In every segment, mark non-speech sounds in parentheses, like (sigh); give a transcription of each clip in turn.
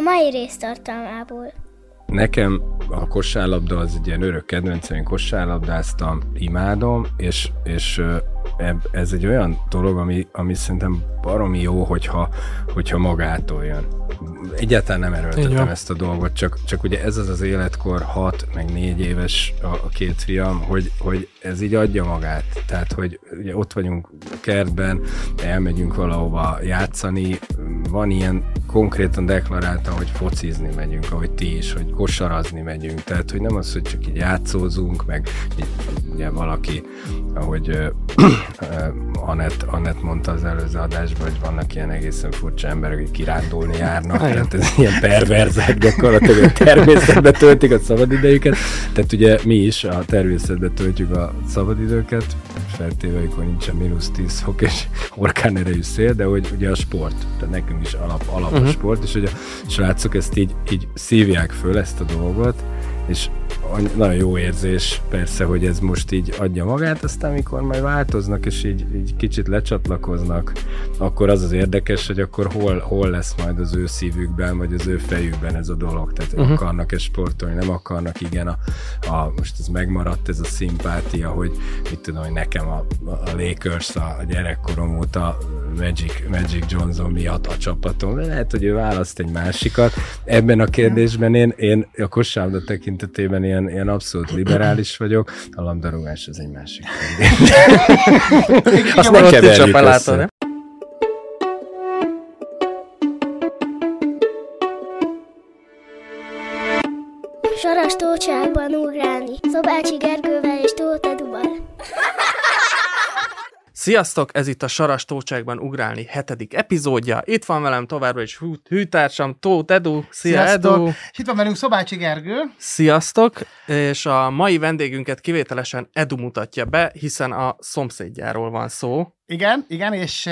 mai rész. Nekem a kosárlabda az egy ilyen örök kedvencem, én kosárlabdáztam, imádom, és, és ez egy olyan dolog, ami, ami szerintem baromi jó, hogyha, hogyha magától jön. Egyáltalán nem erőltetem ezt a dolgot, csak, csak ugye ez az az életkor, 6 meg 4 éves a, a két fiam, hogy, hogy ez így adja magát. Tehát, hogy ugye ott vagyunk kertben, elmegyünk valahova játszani, van ilyen konkrétan deklaráltan, hogy focizni megyünk, ahogy ti is, hogy kosarazni megyünk. Tehát, hogy nem az, hogy csak így játszózunk, meg így, ugye valaki, ahogy Anett, Anett mondta az előző adásban, hogy vannak ilyen egészen furcsa emberek, akik kirándulni járnak, tehát ez ilyen perverzek gyakorlatilag a természetbe töltik a szabadidejüket. Tehát ugye mi is a természetbe töltjük a szabadidőket, feltéve, amikor nincsen mínusz 10 fok és orkán erejű szél, de hogy ugye a sport, tehát nekünk is alap, alap uh-huh. a sport, és hogy a srácok ezt így, így szívják föl ezt a dolgot, és nagyon jó érzés persze, hogy ez most így adja magát, aztán amikor majd változnak, és így, így kicsit lecsatlakoznak, akkor az az érdekes, hogy akkor hol, hol lesz majd az ő szívükben, vagy az ő fejükben ez a dolog. Tehát uh-huh. akarnak-e sportolni, nem akarnak, igen, a, a, most ez megmaradt ez a szimpátia, hogy mit tudom, hogy nekem a, a Lakers a, a gyerekkorom óta Magic, Magic Johnson miatt a csapatom, de lehet, hogy ő választ egy másikat. Ebben a kérdésben én, én a kosárlabda tekintetében ilyen, ilyen abszolút liberális vagyok, a labdarúgás az egy másik kérdés. (laughs) Azt nem keverjük össze. Saras tócsákban ugrálni, Szobácsi Gergővel és Eduval. Sziasztok, ez itt a Saras Tócsákban ugrálni hetedik epizódja. Itt van velem továbbra is hű, hűtársam Tóth Edu. Szia Sziasztok. Edu! És itt van velünk Szobácsi Gergő. Sziasztok! És a mai vendégünket kivételesen Edu mutatja be, hiszen a szomszédjáról van szó. Igen, igen, és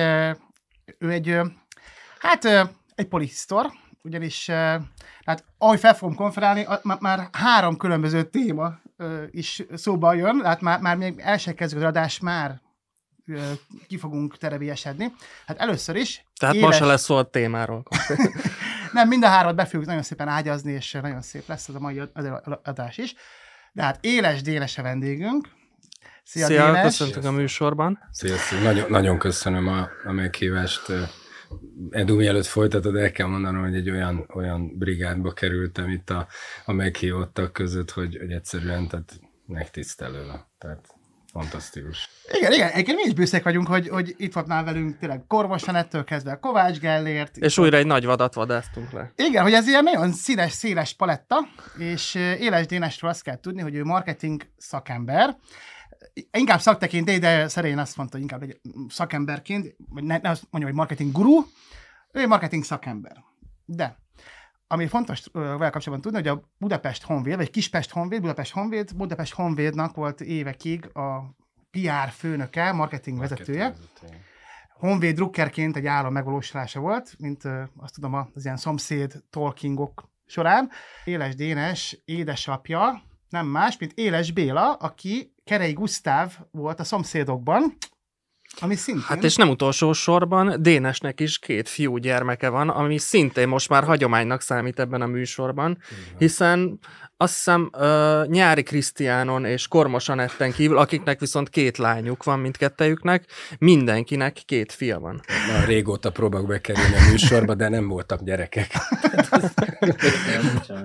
ő egy, hát egy polisztor, ugyanis hát ahogy fel fogom konferálni, már három különböző téma is szóba jön, hát már, már még el sem kezdve az adás, már ki fogunk terebélyesedni. Hát először is... Tehát éles... ma se lesz szó a témáról. (laughs) Nem, mind a hárat be fogjuk nagyon szépen ágyazni, és nagyon szép lesz ez a mai adás is. De hát éles déles a vendégünk. Szia, Szia Dénes. köszöntök a műsorban. Sziasztok, nagyon, nagyon köszönöm a, a meghívást. Edu, mielőtt folytatod, el kell mondanom, hogy egy olyan, olyan brigádba kerültem itt a, a meghívottak között, hogy, hogy egyszerűen tehát megtisztelő. Tehát Fantasztikus. Igen, igen, egyébként mi is büszkék vagyunk, hogy, hogy itt volt már velünk tényleg Korvos Sanettől kezdve Kovács Gellért. És újra egy nagy vadat vadásztunk le. Igen, hogy ez ilyen nagyon színes, széles paletta, és Éles Dénesről azt kell tudni, hogy ő marketing szakember, inkább szaktekintély, de szerény azt mondta, hogy inkább egy szakemberként, vagy ne, ne azt mondja, hogy marketing guru, ő marketing szakember. De ami fontos vele kapcsolatban tudni, hogy a Budapest Honvéd, vagy Kispest Honvéd, Budapest Honvéd, Budapest Honvédnak volt évekig a PR főnöke, marketing vezetője. Honvéd drukkerként egy állam megvalósulása volt, mint azt tudom az ilyen szomszéd talkingok során. Éles Dénes édesapja nem más, mint Éles Béla, aki Kerei Gusztáv volt a szomszédokban, ami szintén... Hát és nem utolsó sorban Dénesnek is két fiú gyermeke van, ami szintén most már hagyománynak számít ebben a műsorban, hiszen azt hiszem uh, Nyári Krisztiánon és Kormos Anetten kívül, akiknek viszont két lányuk van mindkettejüknek, mindenkinek két fia van. Na, régóta próbálok bekerülni a műsorba, de nem voltak gyerekek.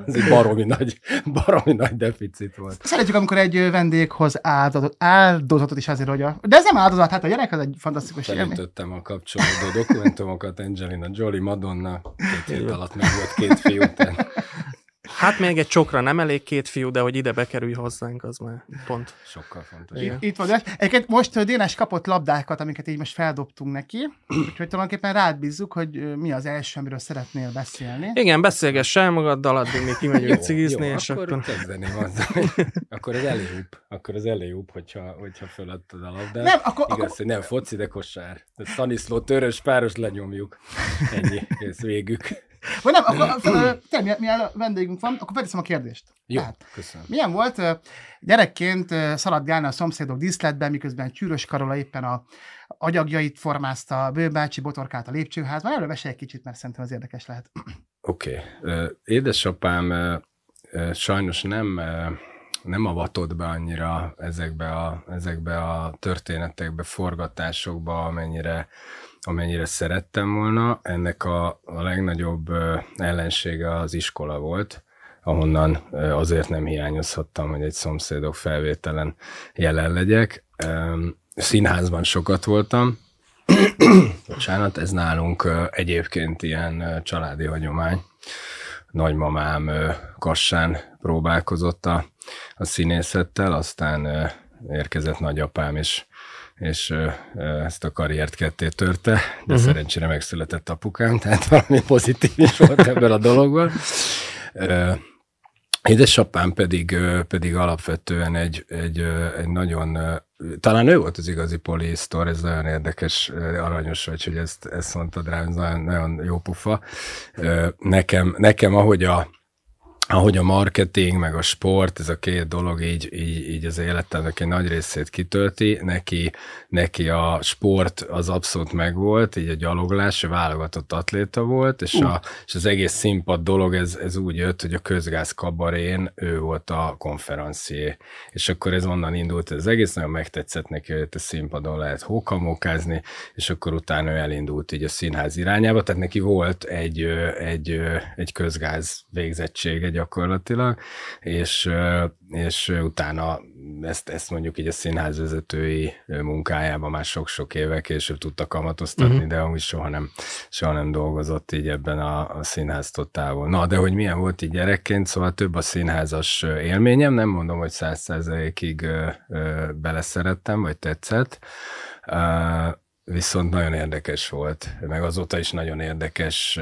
Ez egy baromi nagy, baromi nagy deficit volt. Szeretjük, amikor egy vendéghoz áldozatot, áldozatot is azért, hogy a... De ez nem áldozat, hát a gyerek az egy fantasztikus élmény. Felütöttem a kapcsolódó dokumentumokat, Angelina Jolie, Madonna, két hét alatt meg volt két fiú, Hát még egy csokra nem elég két fiú, de hogy ide bekerülj hozzánk, az már pont. Sokkal fontos. Itt, itt van. Egyébként most Dénes kapott labdákat, amiket így most feldobtunk neki, úgyhogy tulajdonképpen rád bízzuk, hogy mi az első, amiről szeretnél beszélni. Igen, beszélgess el magaddal, addig még kimegyünk cigizni, és akkor... akkor... kezdeném azzal, akkor az eléjúbb, akkor az eléjúbb, hogyha, hogyha föladtad a labdát. Nem, akkor, Igaz, akkor... hogy nem foci, de kosár. Staniszló törös páros lenyomjuk. Ennyi, ez végük. Vagy nem, akkor (clears throat) te, mi a vendégünk van, akkor felteszem a kérdést. Jó, Tehát, köszönöm. Milyen volt gyerekként szaladgálni a szomszédok díszletben, miközben Csűrös Karola éppen a agyagjait formázta, a bőbácsi botorkát a lépcsőházban. Mesélj egy kicsit, mert szerintem az érdekes lehet. (clears throat) Oké. Okay. Édesapám sajnos nem nem avatott be annyira ezekbe a, ezekbe a történetekbe, forgatásokba, amennyire, amennyire szerettem volna. Ennek a, a legnagyobb ellensége az iskola volt, ahonnan azért nem hiányozhattam, hogy egy szomszédok felvételen jelen legyek. Színházban sokat voltam, (clears throat) Bocsánat, ez nálunk egyébként ilyen családi hagyomány. Nagymamám Kassán próbálkozott a, a színészettel, aztán érkezett nagyapám, és, és ezt a karriert ketté törte, de uh-huh. szerencsére megszületett apukám, (laughs) tehát valami pozitív is volt ebben a dologban. Édesapám pedig, pedig alapvetően egy, egy, egy nagyon, talán ő volt az igazi polisztor, ez nagyon érdekes, aranyos vagy, hogy ezt, ezt mondtad rá, ez nagyon, nagyon jó pufa. Nekem, nekem ahogy a, ahogy a marketing, meg a sport, ez a két dolog így, így, így az életemnek egy nagy részét kitölti, neki, neki a sport az abszolút megvolt, így a gyaloglás, a válogatott atléta volt, és, uh. a, és az egész színpad dolog, ez, ez úgy jött, hogy a közgáz kabarén ő volt a konferencié, és akkor ez onnan indult, ez egész nagyon megtetszett neki, hogy a színpadon lehet hókamókázni, és akkor utána ő elindult így a színház irányába, tehát neki volt egy, egy, egy közgáz végzettség, gyakorlatilag, és, és utána ezt, ezt mondjuk így a színház vezetői munkájában már sok-sok éve később tudta kamatoztatni, uh-huh. de amúgy soha nem, soha nem dolgozott így ebben a, a színház totálból. Na, de hogy milyen volt így gyerekként, szóval több a színházas élményem, nem mondom, hogy száz százalékig beleszerettem, vagy tetszett, viszont nagyon érdekes volt, meg azóta is nagyon érdekes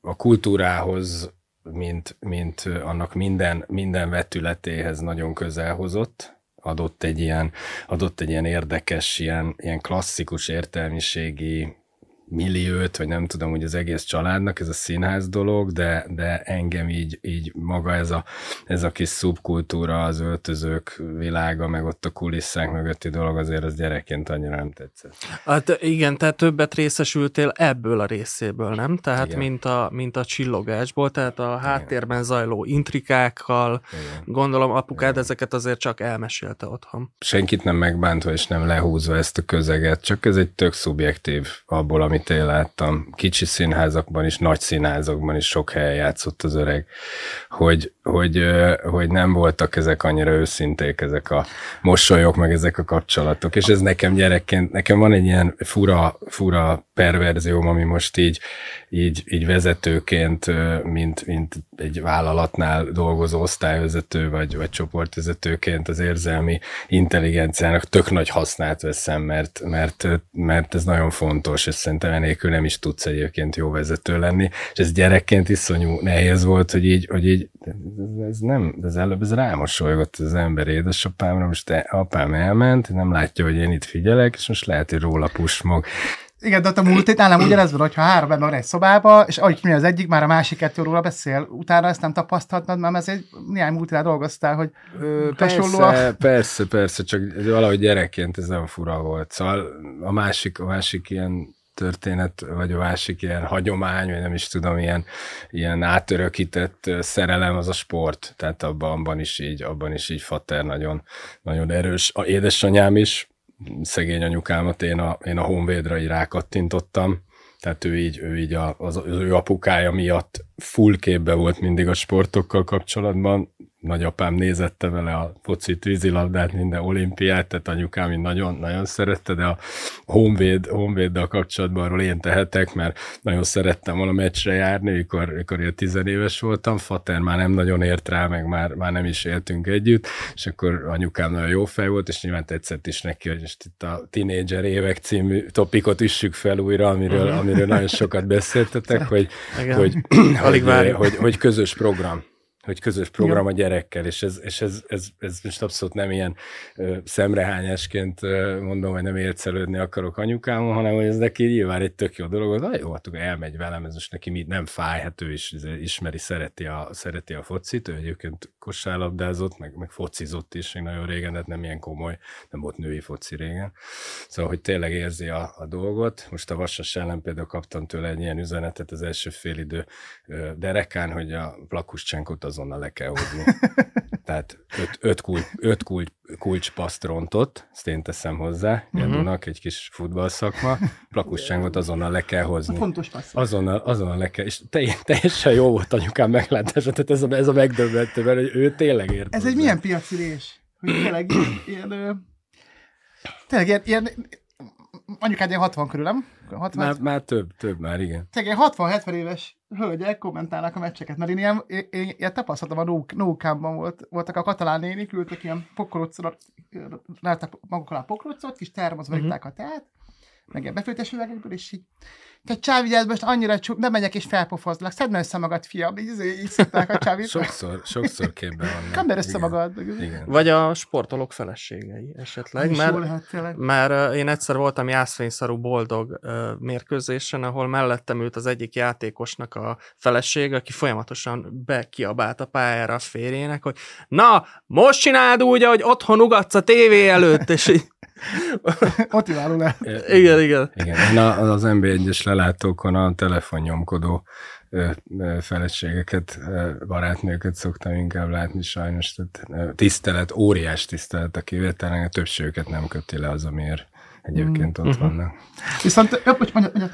a kultúrához mint, mint annak minden, minden vetületéhez nagyon közel hozott, adott egy ilyen, adott egy ilyen érdekes, ilyen, ilyen klasszikus értelmiségi milliót, vagy nem tudom, hogy az egész családnak ez a színház dolog, de, de engem így, így maga ez a, ez a kis szubkultúra, az öltözők világa, meg ott a kulisszák mögötti dolog azért az gyerekként annyira nem tetszett. Hát igen, tehát többet részesültél ebből a részéből, nem? Tehát mint a, mint a csillogásból, tehát a háttérben igen. zajló intrikákkal, igen. gondolom apukád igen. ezeket azért csak elmesélte otthon. Senkit nem megbántva és nem lehúzva ezt a közeget, csak ez egy tök szubjektív abból, ami amit én láttam, kicsi színházakban is, nagy színházakban is sok helyen játszott az öreg, hogy, hogy, hogy nem voltak ezek annyira őszinték, ezek a mosolyok, meg ezek a kapcsolatok, és ez nekem gyerekként, nekem van egy ilyen fura, fura perverzióm, ami most így, így, így vezetőként, mint, mint egy vállalatnál dolgozó osztályvezető, vagy, vagy csoportvezetőként az érzelmi intelligenciának tök nagy hasznát veszem, mert, mert, mert ez nagyon fontos, és szerintem enélkül nem is tudsz egyébként jó vezető lenni, és ez gyerekként iszonyú nehéz volt, hogy így, hogy így ez nem, ez előbb ez rámosolygott az ember édesapámra, most apám elment, nem látja, hogy én itt figyelek, és most lehet, hogy róla pusmog. Igen, de ott a múlt hét nálam ugyanez van, hogyha három ember van egy szobába, és ahogy mi az egyik, már a másik kettőről beszél, utána ezt nem tapasztaltad, mert ez egy néhány múlt dolgoztál, hogy Ö, persze, a... persze, persze, csak valahogy gyerekként ez nem fura volt. Szóval a másik, a másik ilyen történet, vagy a másik ilyen hagyomány, vagy nem is tudom, ilyen, ilyen átörökített szerelem az a sport. Tehát abban, abban is így, abban is így fater nagyon, nagyon erős. A édesanyám is, szegény anyukámat én a, én a Honvédra így rákattintottam, tehát ő így, ő így a, az, az ő apukája miatt full képbe volt mindig a sportokkal kapcsolatban, nagyapám nézette vele a focit, vízilabdát, minden olimpiát, tehát anyukám így nagyon, nagyon szerette, de a Honvéd, Honvéddal kapcsolatban arról én tehetek, mert nagyon szerettem volna meccsre járni, mikor, mikor én tizenéves voltam, Fater már nem nagyon ért rá, meg már, már nem is éltünk együtt, és akkor anyukám nagyon jó fej volt, és nyilván tetszett is neki, hogy most itt a Teenager évek című topikot üssük fel újra, amiről, mhm. amiről nagyon sokat beszéltetek, hogy, (laughs) hogy, hogy, hogy, hogy közös program hogy közös program a gyerekkel, és ez, és ez, ez, ez most abszolút nem ilyen ö, szemrehányásként ö, mondom, hogy nem ércelődni akarok anyukámon, hanem hogy ez neki nyilván egy tök jó dolog, hogy jó, hát elmegy velem, ez most neki mit nem fáj, hát ő is ismeri, szereti a, szereti a focit, ő egyébként kosárlabdázott, meg, meg focizott is, még nagyon régen, de hát nem ilyen komoly, nem volt női foci régen. Szóval, hogy tényleg érzi a, a dolgot. Most a Vasas ellen például kaptam tőle egy ilyen üzenetet az első félidő derekán, hogy a Plakuschánkot azonnal le kell hozni. (laughs) Tehát öt, öt, kulcs, öt kulcs, kulcspaszt rontott, ezt én teszem hozzá, uh-huh. egy kis futballszakma, Plakuschánkot azonnal le kell hozni. Fontos passz. Azonnal, azonnal le kell, és te, teljesen jó volt anyukám meglátása, tehát ez a, ez a megdöbbentő, mert ő tényleg ért Ez hozzá. egy milyen piacülés? Hogy tényleg ilyen, ilyen, tényleg ilyen, ilyen anyukád ilyen 60 körül, nem? 60, Már, már több, több már, igen. ilyen 60-70 éves hölgyek kommentálnak a meccseket, mert én ilyen, én, én ilyen tapasztalatom a no- nókámban volt, voltak a katalán nénik, ültek ilyen pokrócra, ráttak maguk alá pokrócot, kis termoszba uh-huh. a teát, meg ilyen befőttes üvegekből, és így te Csávi, ez most annyira csú, nem megyek és felpofozlak, szedd meg össze magad, fiam, így, így, így szokták a Csávit. Sokszor, sokszor képben. Kadd meg össze Igen. magad. Igen. Vagy a sportolók feleségei esetleg, mert, lehet mert én egyszer voltam jászfényszarú boldog mérkőzésen, ahol mellettem ült az egyik játékosnak a feleség, aki folyamatosan bekiabált a pályára a férjének, hogy na, most csináld úgy, ahogy otthon ugatsz a tévé előtt, és így, Motiváló lehet. igen, igen. Igen, én az NB1-es lelátókon a telefonnyomkodó feleségeket, barátnőket szoktam inkább látni sajnos. Tehát tisztelet, óriás tisztelet a kivételnek, a többségüket nem köti le az, amiért egyébként ott vannak. Viszont, hogy mondjad, mondjad.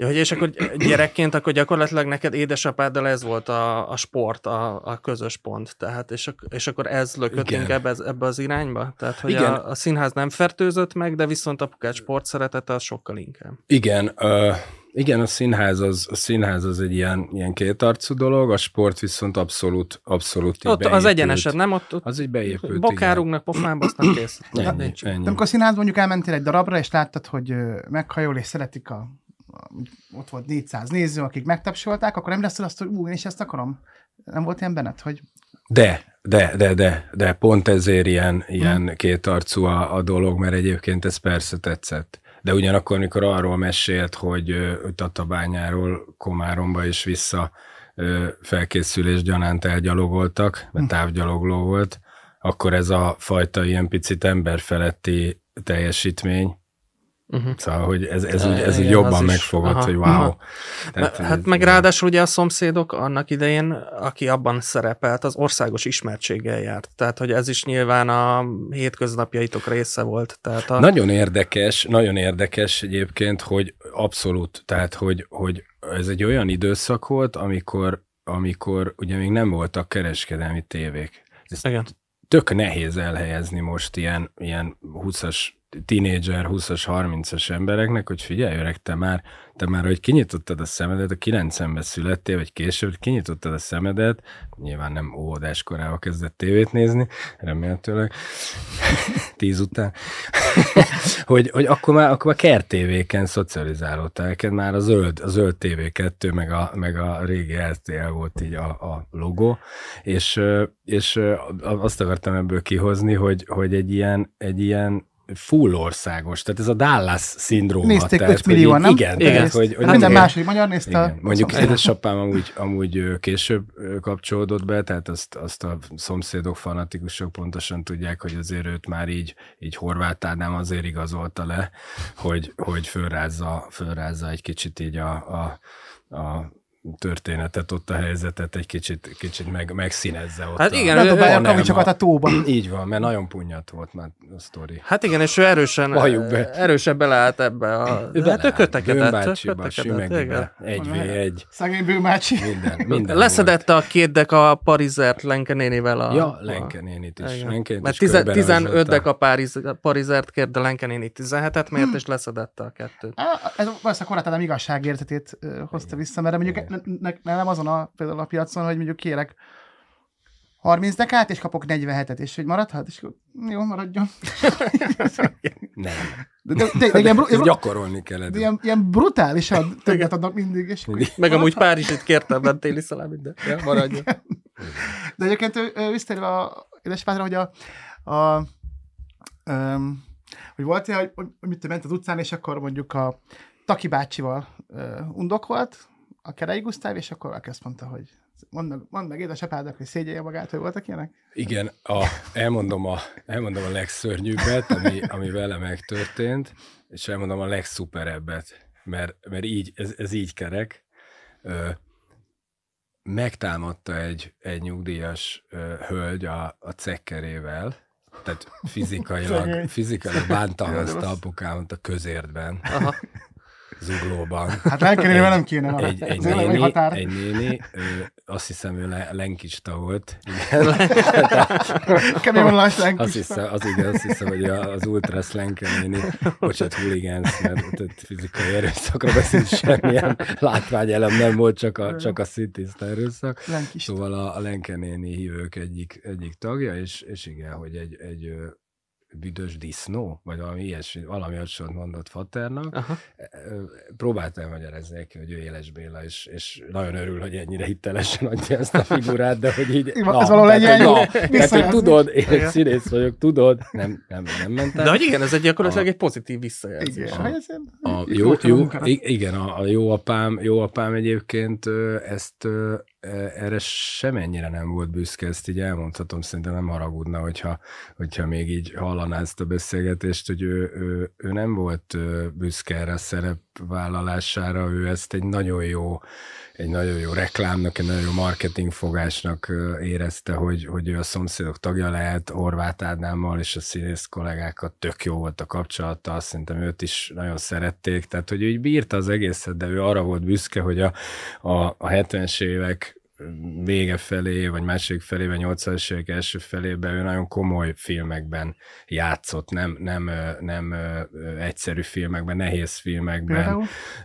Ja, hogy és akkor gyerekként, akkor gyakorlatilag neked édesapáddal ez volt a, a sport, a, a közös pont. Tehát, és, és akkor ez lököttünk Igen. ebbe, ebbe az irányba? Tehát, hogy Igen. a, a színház nem fertőzött meg, de viszont apukád sport szeretete az sokkal inkább. Igen, ö, igen, a színház az, a színház az egy ilyen, ilyen kétarcú dolog, a sport viszont abszolút, abszolút Ott az beépült. egyenesed, nem? Ott, ott Az így beépült, bokárugnak, pofába, aztán kész. Ennyi, Nincs. ennyi. De amikor a színház mondjuk elmentél egy darabra, és láttad, hogy meghajol, és szeretik a ott volt 400 néző, akik megtapsolták, akkor nem lesz azt, hogy ú, én is ezt akarom. Nem volt ilyen benned, hogy De, de, de, de, de pont ezért ilyen, ilyen kétarcú a, a dolog, mert egyébként ez persze tetszett. De ugyanakkor, amikor arról mesélt, hogy ö, Tatabányáról Komáromba is vissza ö, felkészülés gyanánt elgyalogoltak, mert távgyalogló volt, akkor ez a fajta ilyen picit emberfeletti teljesítmény, Uh-huh. szóval, hogy ez, ez, úgy, ez Igen, úgy jobban megfogott, Aha, hogy wow. aha. Tehát Hát ez- meg ráadásul ugye a szomszédok annak idején, aki abban szerepelt, az országos ismertséggel járt. Tehát, hogy ez is nyilván a hétköznapjaitok része volt. Tehát a... Nagyon érdekes, nagyon érdekes egyébként, hogy abszolút, tehát hogy, hogy ez egy olyan időszak volt, amikor, amikor ugye még nem voltak kereskedelmi tévék. Ez Igen. tök nehéz elhelyezni most ilyen, ilyen 20-as tínédzser, 20-as, 30-as embereknek, hogy figyelj öreg, te már, te már, hogy kinyitottad a szemedet, a 90-ben születtél, vagy később kinyitottad a szemedet, nyilván nem óvodás korával kezdett tévét nézni, remélhetőleg, (laughs) tíz után, (laughs) hogy, hogy akkor már, akkor már kertévéken szocializálódtál, neked már a zöld, a zöld TV2, meg a, meg a régi RTL volt így a, a logó, és, és azt akartam ebből kihozni, hogy, hogy egy ilyen, egy ilyen full országos, tehát ez a Dallas szindróma. Nézték tehát, 5 millióan, hogy nem? Igen, Igen. tehát, hogy, hogy hát minden második magyar nézte. Igen. a Mondjuk édesapám amúgy, amúgy később kapcsolódott be, tehát azt, azt a szomszédok, fanatikusok pontosan tudják, hogy azért őt már így, így Horváth Ádám azért igazolta le, hogy, hogy fölrázza, fölrázza egy kicsit így a, a, a történetet, ott a helyzetet egy kicsit, kicsit meg, megszínezze ott. Hát a, igen, Bedobálja a kavicsokat a tóba. (clears throat) Így van, mert nagyon punyat volt már a sztori. Hát igen, és ő erősen, be. erősen beleállt ebbe a... Ő hát ő kötekedett. Bőmbácsiba, egy v egy, Szegény bőmácsi. minden, minden Leszedette a két dek a Parizert Lenke nénivel. A, Ja, a- Lenke nénit is. Igen. Lenke Mert is tize, körbe 15 rajzolta. dek a Páriz, Parizert kért, de Lenke néni 17-et mért, és leszedette a kettőt. Á, Ez valószínűleg korlátlan igazságértetét hozta vissza, mert mondjuk ne, ne, ne, nem azon a, például a piacon, hogy mondjuk kérek 30 dekát, és kapok 47-et, és hogy maradhat, és akkor jó, maradjon. (laughs) Nem. De, de, de, de, ilyen, bru- (laughs) Ezt gyakorolni kellett. de ilyen, ilyen brutálisan többet adnak mindig, és akkor Meg amúgy Párizsit kértem, bent téli szalám minden. Ja, maradjon. De egyébként visszatérve a édesapádra, hogy a, a um, hogy volt ilyen, hogy, hogy, hogy mit ment az utcán, és akkor mondjuk a Taki bácsival uh, undok volt, a Kerei Gusztáv, és akkor valaki azt mondta, hogy mondd meg, mondd meg édesapádnak, hogy szégyelje magát, hogy voltak ilyenek? Igen, a, elmondom, a, elmondom a legszörnyűbbet, ami, ami vele megtörtént, és elmondom a legszuperebbet, mert, mert így, ez, ez így kerek. Ö, megtámadta egy, egy nyugdíjas ö, hölgy a, a cekkerével, tehát fizikailag, fizikailag bánta Jaj, de azt a rossz. apukámat a közértben, Aha. Zuglóban. Hát lenkenére nem kéne. Egy, egy, hogy néni, határ. egy néni, ö, azt hiszem, ő le, lenkista volt. Igen. (laughs) Kemény vonalás Azt lenkista. hiszem, az igen, azt hiszem, hogy a- az Ultra Slanker néni, bocsánat, hooligans, mert tehát fizikai erőszakra beszélt semmilyen látványelem nem volt, csak a, csak a szintiszta erőszak. Lenkista. Szóval a, a Lenke néni hívők egyik, egyik tagja, és, és igen, hogy egy, egy büdös disznó, vagy valami ilyesmi, valami hasonlót mondott Faternak. Aha. Ö, Próbáltam magyarázni neki, hogy ő Éles Béla, és, és nagyon örül, hogy ennyire hitelesen adja ezt a figurát, de hogy így... Ez valahol egy ilyen jó na, tehát, hogy tudod, én színész vagyok, tudod, nem, nem, nem mentem. De hogy igen, ez egy gyakorlatilag A- egy pozitív visszajelzés. Igen, A- ez A jó, jó, igen, a, a jó apám, jó apám egyébként ezt e- erre semennyire nem volt büszke, ezt így elmondhatom, szerintem nem haragudna, hogyha, hogyha még így hallaná ezt a beszélgetést, hogy ő, ő, ő nem volt büszke erre a szerepvállalására, ő ezt egy nagyon jó egy nagyon jó reklámnak, egy nagyon jó marketingfogásnak érezte, hogy, hogy ő a szomszédok tagja lehet, Horváth Ádámmal és a színész kollégákat tök jó volt a kapcsolata, azt szerintem őt is nagyon szerették, tehát hogy ő így bírta az egészet, de ő arra volt büszke, hogy a, a, a 70-es évek vége felé, vagy második felében, 80-as évek első felében ő nagyon komoly filmekben játszott, nem, nem, nem egyszerű filmekben, nehéz filmekben,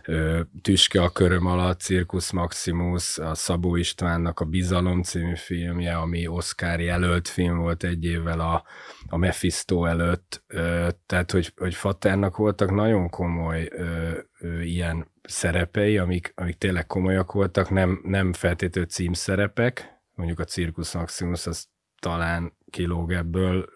Például? Tüske a köröm alatt, Cirkus Maximus, a Szabó Istvánnak a Bizalom című filmje, ami Oscar jelölt film volt egy évvel a, a Mephisto előtt, tehát hogy, hogy Faternak voltak nagyon komoly ilyen szerepei, amik, amik tényleg komolyak voltak, nem, nem feltétlenül címszerepek, mondjuk a Cirkus Maximus az talán kilóg ebből,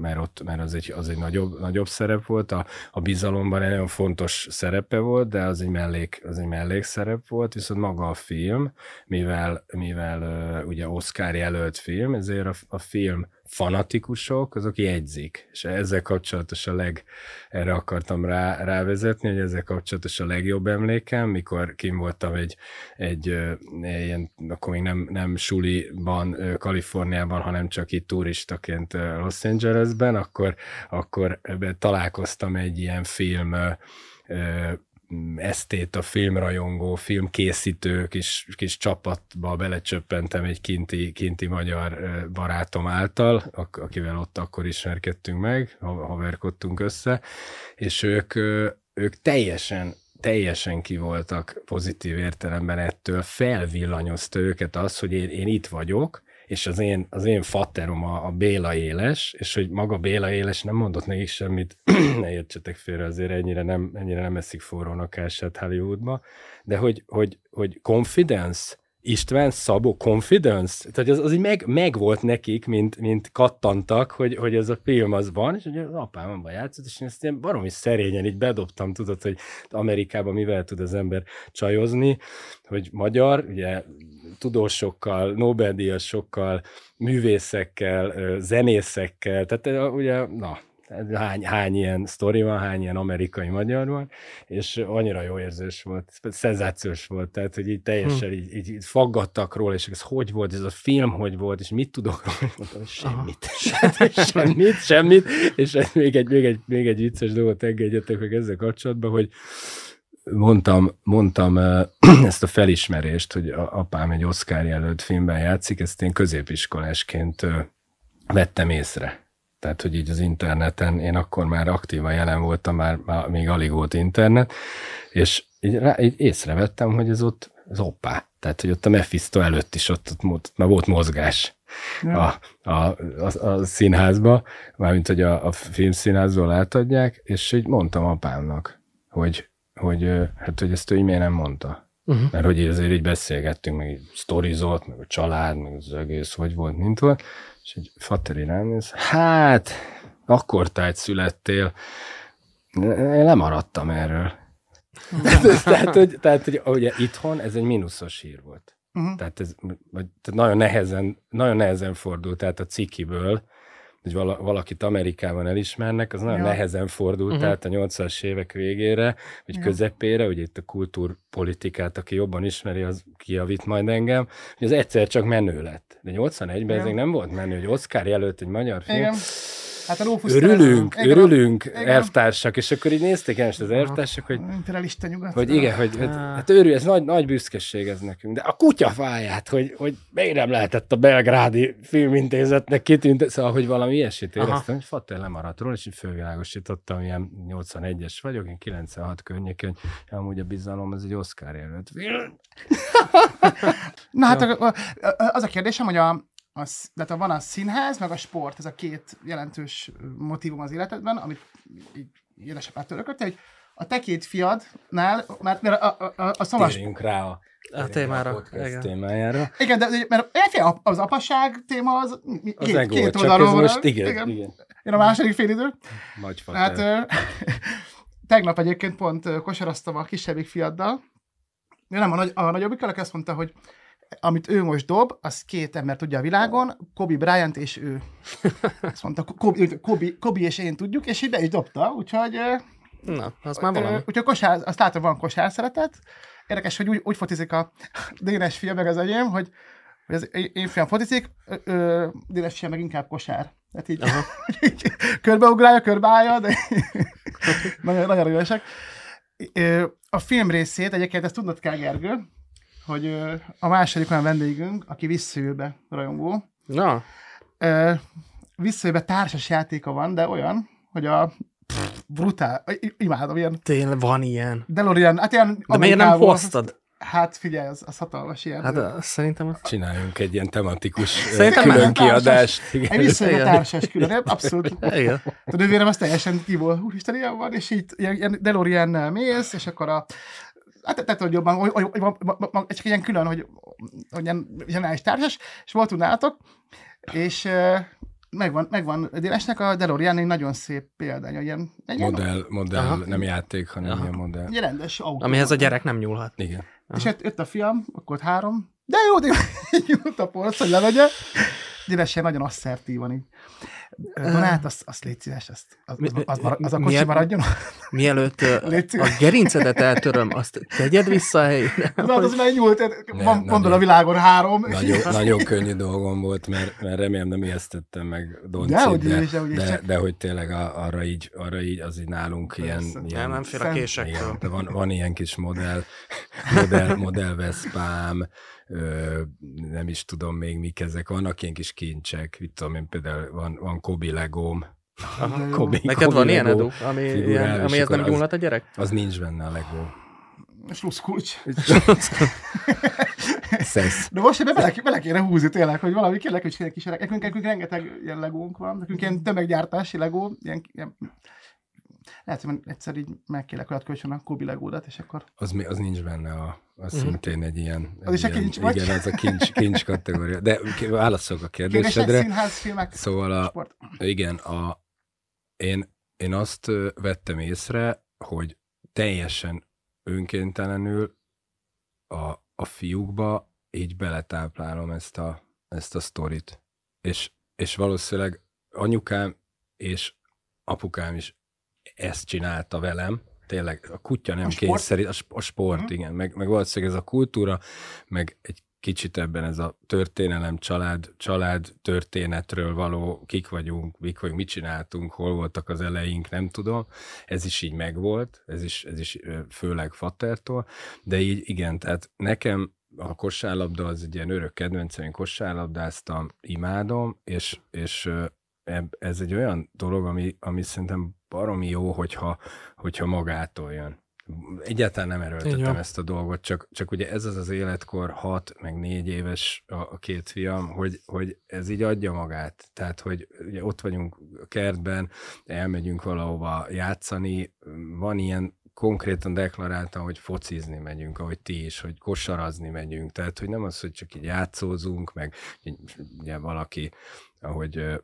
mert, ott, mert az egy, az egy nagyobb, nagyobb szerep volt. A, a bizalomban egy nagyon fontos szerepe volt, de az egy, mellék, az egy mellékszerep volt, viszont maga a film, mivel, mivel ugye Oscar jelölt film, ezért a, a film fanatikusok, azok jegyzik, és ezzel kapcsolatos a leg, erre akartam rá, rávezetni, hogy ezzel kapcsolatos a legjobb emlékem, mikor kim voltam egy, egy, egy ilyen, akkor még nem, nem suliban, Kaliforniában, hanem csak itt turistaként ö, Los Angelesben, akkor, akkor találkoztam egy ilyen film ö, ö, esztéta, filmrajongó, filmkészítő kis, kis csapatba belecsöppentem egy kinti, kinti magyar barátom által, ak- akivel ott akkor ismerkedtünk meg, ha- haverkodtunk össze, és ők, ők teljesen teljesen ki voltak pozitív értelemben ettől, felvillanyozta őket az, hogy én, én itt vagyok, és az én, az én fatterom a, a Béla Éles, és hogy maga Béla Éles nem mondott nekik semmit, (clears throat) ne értsetek félre, azért ennyire nem, ennyire nem eszik forrónak elsett Hollywoodba, de hogy, hogy, hogy confidence, István Szabó confidence, tehát az, az így meg, meg volt nekik, mint, mint kattantak, hogy, hogy ez a film az van, és ugye az apám abban játszott, és én ezt ilyen baromi szerényen így bedobtam, tudod, hogy Amerikában mivel tud az ember csajozni, hogy magyar, ugye tudósokkal, Nobel-díjasokkal, művészekkel, zenészekkel, tehát ugye, na, hány, hány ilyen sztori van, hány ilyen amerikai magyar van, és annyira jó érzés volt, szenzációs volt, tehát, hogy így teljesen így, így, így faggattak róla, és ez hogy volt, ez a film hogy volt, és mit tudok róla, mondtam, semmit, semmit, (laughs) semmit, semmit, és még egy, még egy, még egy vicces dolgot engedjetek meg ezzel kapcsolatban, hogy mondtam, mondtam (clears throat) ezt a felismerést, hogy apám egy Oscar jelölt filmben játszik, ezt én középiskolásként vettem észre. Tehát, hogy így az interneten, én akkor már aktívan jelen voltam, már, már még alig volt internet, és így, rá, így észrevettem, hogy ez ott az oppá. Tehát, hogy ott a Mephisto előtt is ott, ott, ott már volt mozgás a, a, a, a színházba, mármint, hogy a, a filmszínházból átadják, és így mondtam apámnak, hogy, hogy, hát, hogy ezt ő miért nem mondta. Uh-huh. Mert hogy azért így beszélgettünk, meg így sztorizott, meg a család, meg az egész, hogy volt, mint volt. És egy fateri ránéz, hát, akkor tájt születtél, én lemaradtam erről. (laughs) tehát, hogy, tehát, hogy ugye itthon ez egy mínuszos hír volt. Uh-huh. Tehát ez vagy, tehát nagyon, nehezen, nagyon nehezen fordult, tehát a cikiből, hogy valakit Amerikában elismernek, az nagyon ja. nehezen fordult uh-huh. tehát a 80-as évek végére, vagy ja. közepére, ugye itt a kultúrpolitikát, aki jobban ismeri, az kiavít majd engem, hogy az egyszer csak menő lett. De 81-ben ja. ez nem volt menő, hogy Oscar jelölt egy magyar film. Igen Hát a lófusz örülünk, terem, örülünk, igen. elvtársak, és akkor így nézték el az elvtársak, hogy... Imperialista nyugat. Hogy igen, hogy hát, hát örül, ez nagy, nagy büszkeség ez nekünk, de a kutyafáját, hogy, hogy miért nem lehetett a belgrádi filmintézetnek kitűnt, szóval, hogy valami ilyesmit éreztem, hogy Fater lemaradt róla, és így fölvilágosítottam, ilyen 81-es vagyok, én 96 környékén, amúgy a bizalom, az egy Oscar jelölt. (laughs) Na hát az a kérdésem, hogy a, a, tehát van a színház, meg a sport, ez a két jelentős motivum az életedben, amit így édesapától örökölte, hogy a te két fiadnál, mert, mert a, a, a, a szomas... Térjünk rá a, a témára. A igen. témájára. Igen, de mert az apasság téma az, az két, ego, két oldalról van. Most igen, igen, igen. Én a második fél idő. Nagy Hát (laughs) tegnap egyébként pont kosaraztam a kisebbik fiaddal. Nem, a, nagy, a nagyobbik, aki azt mondta, hogy amit ő most dob, az két ember tudja a világon, Kobe Bryant és ő. Azt mondta, Kobe, Kobe, Kobe és én tudjuk, és ide is dobta, úgyhogy... Na, az már valami. Úgyhogy kosár, azt látom, van kosár szeretet. Érdekes, hogy úgy, úgy fotizik a (laughs) Dénes fia meg az enyém, hogy, hogy az én fiam fotizik, Dénes fia meg inkább kosár. Tehát így, (laughs) így körbeugrálja, körbeállja, de (laughs) nagyon, nagyon aranyosek. A film részét, egyébként ezt tudnod kell, Gergő, hogy a második olyan vendégünk, aki visszajövőbe rajongó. Na. Visszajövőbe társas játéka van, de olyan, hogy a brutál, imádom ilyen. Tényleg van ilyen. DeLorean, hát ilyen De miért nem hoztad? Hát figyelj, az, az hatalmas ilyen. Hát az, szerintem... Az... Csináljunk egy ilyen tematikus szerintem külön kiadást. Egy visszajön a társas külön, abszolút. (laughs) Igen. A nővérem az teljesen ki volt, úristen, ilyen van, és így ilyen DeLorean mész, és akkor a hát tehát, hogy jobban, hogy, hogy, hogy, csak ilyen külön, hogy, hogy ilyen zseniális társas, és voltunk nálatok, és megvan, megvan Délesnek a DeLorean egy nagyon szép példány, ilyen, egy modell, modell Aha. nem játék, hanem Aha. ilyen modell. Egy rendes autó. Amihez a gyerek nem nyúlhat. Igen. Aha. És jött, jött a fiam, akkor három, de jó, de nyúlt (laughs) a polc, hogy levegye. Délesen nagyon asszertívan így. Donát, azt, azt légy szíves, azt, az, az, az, az, az a kocsi Miel, maradjon. Mielőtt (laughs) a gerincedet eltöröm, azt tegyed vissza a helyére. Na, az megnyúlt, van, mondod a világon három. Nagyon, (laughs) nagyon könnyű dolgom volt, mert, mert remélem nem ijesztettem meg Doncit, de, de, is, de, de, de, hogy tényleg arra így, arra így az így nálunk ilyen... ilyen nem, nem fél a késektől. de van, van ilyen kis modell, modell, modell Veszpám, ö, nem is tudom még mik ezek, vannak ilyen kis kincsek, mit tudom én, például van, van Kobi legóm, Kobi, Neked Kobi van ilyen Edu, ami, ilyen, ami ez nem gyúlhat a gyerek? Az nincs benne a Lego. Sluszkulcs. Szesz. De most ebbe bele, bele kéne húzni tényleg, hogy valami kérlek, hogy kis nekünk, nekünk rengeteg ilyen legónk van, nekünk ilyen tömeggyártási legó, ilyen, ilyen lehet, hogy egyszer így meg kérlek olyat kölcsön a Kobi legódat, és akkor... Az, mi, az nincs benne, a, az uh-huh. szintén egy ilyen... Az is a kincs, vagy? Igen, az a kincs, (laughs) kincs kategória. De válaszolok a kérdésedre. filmek, szóval a, sport. igen, a, én, én azt vettem észre, hogy teljesen önkéntelenül a, a fiúkba így beletáplálom ezt a, ezt a sztorit. És, és valószínűleg anyukám és apukám is ezt csinálta velem, tényleg a kutya nem kényszerít, a, a sport, uh-huh. igen, meg, meg valószínűleg ez a kultúra, meg egy kicsit ebben ez a történelem, család, család történetről való, kik vagyunk, mik vagyunk, mit csináltunk, hol voltak az eleink, nem tudom. Ez is így megvolt, ez is, ez is főleg Fattertól, de így igen, tehát nekem a kosárlabda az egy ilyen örök kedvencem, én kosárlabdáztam, imádom, és, és ez egy olyan dolog, ami, ami szerintem baromi jó, hogyha, hogyha magától jön. Egyáltalán nem erőltetem ezt a dolgot, csak, csak ugye ez az az életkor, hat, meg négy éves a, a két fiam, hogy, hogy ez így adja magát. Tehát, hogy ugye ott vagyunk a kertben, elmegyünk valahova játszani, van ilyen konkrétan deklaráltam, hogy focizni megyünk, ahogy ti is, hogy kosarazni megyünk. Tehát, hogy nem az, hogy csak így játszózunk, meg ugye valaki, ahogy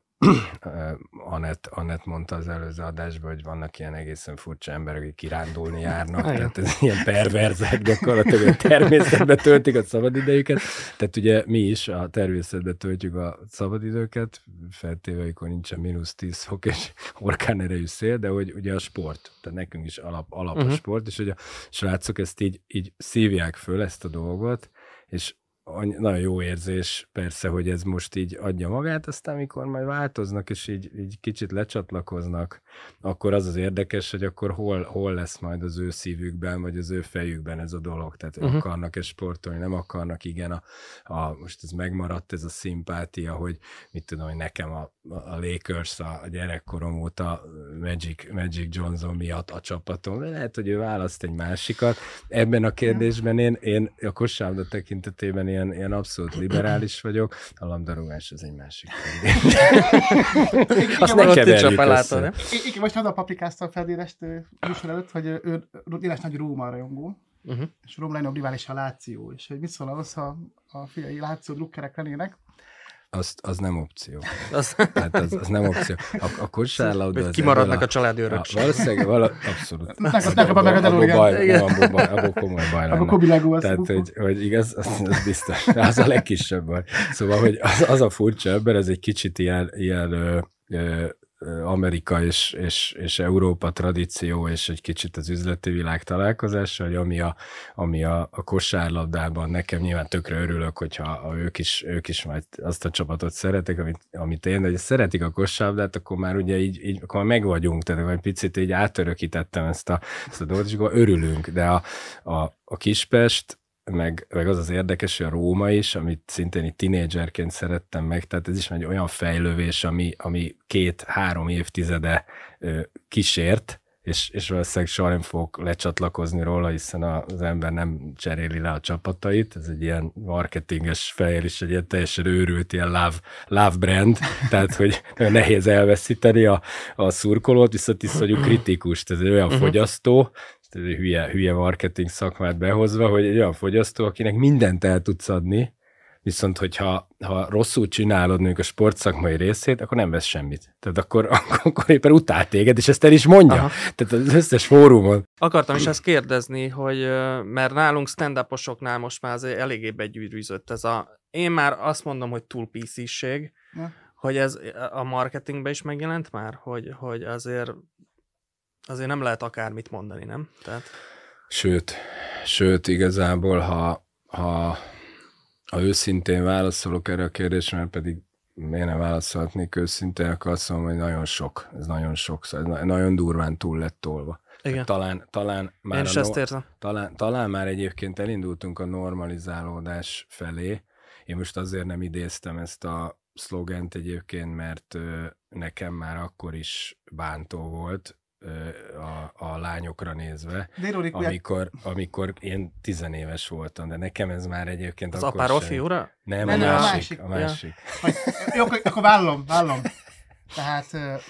Anett, Anett mondta az előző adásban, hogy vannak ilyen egészen furcsa emberek, akik kirándulni járnak, tehát ez ilyen perverzek gyakorlatilag, hogy természetbe töltik a szabadidejüket. Tehát ugye mi is a természetbe töltjük a szabadidőket, feltéve, amikor nincsen mínusz 10 fok és orkán erejű szél, de hogy ugye a sport, tehát nekünk is alap, alap uh-huh. a mhm. sport, és hogy a srácok ezt így, így szívják föl ezt a dolgot, és nagyon jó érzés persze, hogy ez most így adja magát, aztán amikor majd változnak, és így, így kicsit lecsatlakoznak, akkor az az érdekes, hogy akkor hol, hol lesz majd az ő szívükben, vagy az ő fejükben ez a dolog. Tehát uh-huh. akarnak-e sportolni, nem akarnak, igen, a, a, most ez megmaradt, ez a szimpátia, hogy mit tudom, hogy nekem a, a Lakers a, gyerekkorom óta Magic, Magic Johnson miatt a csapatom, lehet, hogy ő választ egy másikat. Ebben a kérdésben én, én a kosárlabda tekintetében ilyen, ilyen abszolút liberális vagyok, a labdarúgás az egy másik kérdés. Azt ne keverjük össze. Igen, most hadd a paprikáztam fel Délest műsor előtt, hogy ő Déles nagy Róma rajongó, uh-huh. és Róma legnagyobb rivális a Láció, és hogy mit szól ahhoz, ha a fiai Láció drukkerek lennének, az, az nem opció. Az... Hát az, az nem opció. A, a kosárlabda... Kimaradnak a, a családi örökség. Valószínűleg, vala, abszolút. Ne kapja meg a delóriát. Abban komoly baj lenne. Legó Tehát, hogy, hogy igaz, az, az biztos. Az a legkisebb baj. Szóval, hogy az, az a furcsa ebben, ez egy kicsit ilyen, ilyen ö, ö, Amerika és, és, és Európa tradíció, és egy kicsit az üzleti világ találkozása, hogy ami a, ami a, a kosárlabdában nekem nyilván tökre örülök, hogyha a, ők, is, ők is majd azt a csapatot szeretek, amit, amit én, de hogy szeretik a kosárlabdát, akkor már ugye így, így akkor már megvagyunk, tehát egy picit így átörökítettem ezt a, ezt a dolgot, és akkor örülünk, de a, a, a Kispest meg, meg az az érdekes, hogy a Róma is, amit szintén itt tinédzserként szerettem meg, tehát ez is egy olyan fejlővés, ami, ami két-három évtizede ö, kísért, és, és valószínűleg soha nem fogok lecsatlakozni róla, hiszen az ember nem cseréli le a csapatait, ez egy ilyen marketinges fejl is, egy ilyen teljesen őrült ilyen love, love brand, (laughs) tehát hogy nehéz elveszíteni a, a szurkolót, viszont is vagyunk kritikus, ez egy olyan uh-huh. fogyasztó, hülye, hülye marketing szakmát behozva, hogy egy olyan fogyasztó, akinek mindent el tudsz adni, viszont hogyha ha rosszul csinálod mondjuk a sportszakmai részét, akkor nem vesz semmit. Tehát akkor, (laughs) akkor éppen utál téged, és ezt el is mondja. Aha. Tehát az összes fórumon. Akartam is ezt kérdezni, hogy mert nálunk stand most már azért eléggé begyűrűzött ez a... Én már azt mondom, hogy túl pc hogy ez a marketingben is megjelent már, hogy, hogy azért azért nem lehet akármit mondani, nem? Tehát... Sőt, sőt, igazából, ha, ha, ha őszintén válaszolok erre a kérdésre, mert pedig miért nem válaszolhatnék őszintén, akkor azt mondom, hogy nagyon sok, ez nagyon sok, szóval ez nagyon durván túl lett tolva. Igen. Talán, talán, már Én a ezt érzem. Talán, talán már egyébként elindultunk a normalizálódás felé. Én most azért nem idéztem ezt a szlogent egyébként, mert nekem már akkor is bántó volt, a, a lányokra nézve, amikor, amikor én tizenéves voltam, de nekem ez már egyébként Az akkor apáról fiúra? Nem, nem, a, másik, a másik. A másik. Ja. Jó, akkor, akkor vállom, vállom. Tehát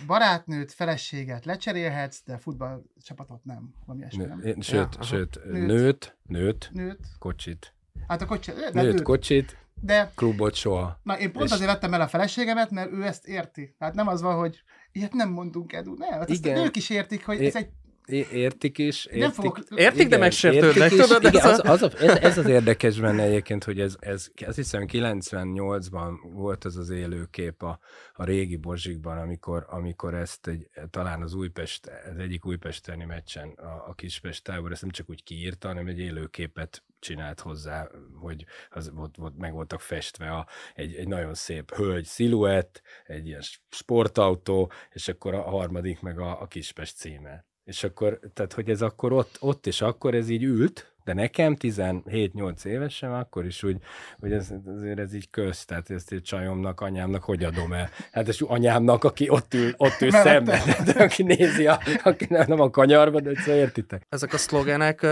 barátnőt, feleséget lecserélhetsz, de futballcsapatot nem. Valami ilyesmi, nem? Én, sőt, ja, sőt nőt, nőt, nőt, nőt, kocsit. Hát a kocsit, nőt, nőt, kocsit, de... Klubot soha. Na, én pont és... azért vettem el a feleségemet, mert ő ezt érti. Tehát nem az van, hogy ilyet nem mondunk, Edu. Nem, hát Igen. ők is értik, hogy é... ez egy értik is. Értik, nem fogok... értik igen, de megsértődnek, tudod? Igen, az, az a, ez, ez, az érdekes benne egyébként, hogy ez, ez azt hiszem 98-ban volt az az élőkép a, a régi Bozsikban, amikor, amikor ezt egy, talán az Újpest, az egyik újpesteni meccsen a, a Kispest tábor, ezt nem csak úgy kiírta, hanem egy élőképet csinált hozzá, hogy az, ott, ott meg voltak festve a, egy, egy nagyon szép hölgy sziluett, egy ilyen sportautó, és akkor a harmadik meg a, a Kispest címe. És akkor, tehát hogy ez akkor ott, ott és akkor ez így ült, de nekem 17-8 évesen akkor is úgy, hogy ez, azért ez így köz, tehát ezt egy csajomnak, anyámnak hogy adom el? Hát és anyámnak, aki ott ül, ott ül szemben, de aki nézi, a, aki nem a kanyarba, de egyszer értitek. Ezek a szlogenek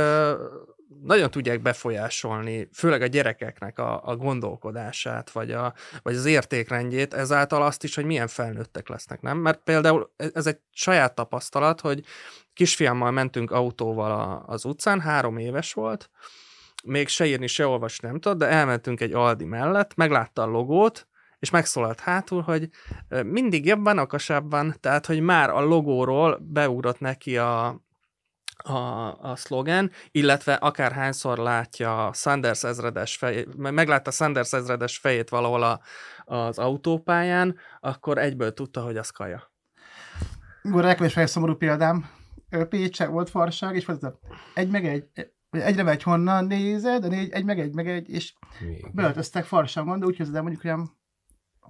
nagyon tudják befolyásolni, főleg a gyerekeknek a, a gondolkodását, vagy, a, vagy az értékrendjét, ezáltal azt is, hogy milyen felnőttek lesznek, nem? Mert például e, ez egy saját tapasztalat, hogy kisfiammal mentünk autóval az utcán, három éves volt, még se írni, se olvasni nem tudott, de elmentünk egy Aldi mellett, meglátta a logót, és megszólalt hátul, hogy mindig jobban, okosabban, tehát, hogy már a logóról beugrott neki a, a, a szlogen, illetve akárhányszor látja Sanders ezredes fejét, meglátta Sanders ezredes fejét valahol a, az autópályán, akkor egyből tudta, hogy az kaja. Gura, nekem is szomorú példám. Pécse volt farság, és volt egy meg egy, egyre megy honnan nézed, a négy, egy meg egy meg egy, és beöltöztek farsangon, de úgy kezdem mondjuk olyan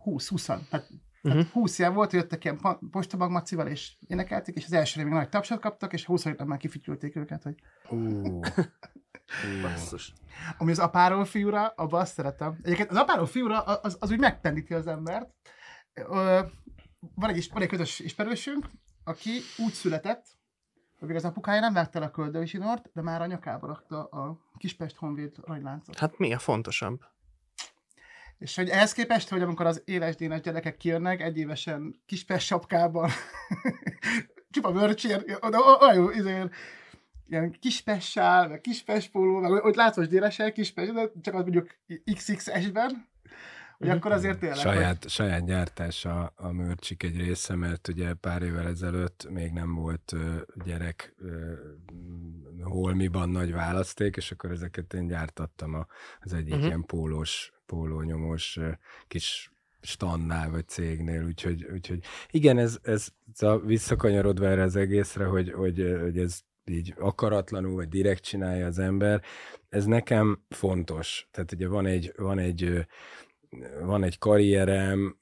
20-20, tehát Uh-huh. Tehát 20 ilyen volt, jöttek ilyen postabag macival, és énekelték, és az elsőre még nagy tapsot kaptak, és 20 már kifütyülték őket, hogy... Uh. (laughs) Basszus. Ami az apáról fiúra, abban azt szeretem. Egyébként az apáról fiúra az, az úgy megpendíti az embert. Van egy, van egy közös ismerősünk, aki úgy született, hogy az apukája nem vette a köldőzsinort, de már a nyakába rakta a Kispest Honvéd aranyláncot. Hát mi a fontosabb? És hogy ehhez képest, hogy amikor az éles dénes gyerekek kijönnek, egyévesen kispes sapkában, (laughs) csupa mörcsér, olyan izé, ilyen kispessál, meg kispes póló, meg hogy látvos dénesel, kispes, de csak az mondjuk XXS-ben, hogy akkor azért tényleg... Saját, hogy... saját gyártás a, a mörcsik egy része, mert ugye pár évvel ezelőtt még nem volt gyerek holmiban nagy választék, és akkor ezeket én gyártattam a, az egyik uh-huh. ilyen pólós pólónyomós kis stannál vagy cégnél, úgyhogy, úgyhogy igen, ez, ez, ez visszakanyarodva erre az egészre, hogy, hogy, hogy ez így akaratlanul, vagy direkt csinálja az ember, ez nekem fontos. Tehát ugye van egy, van egy, van egy karrierem,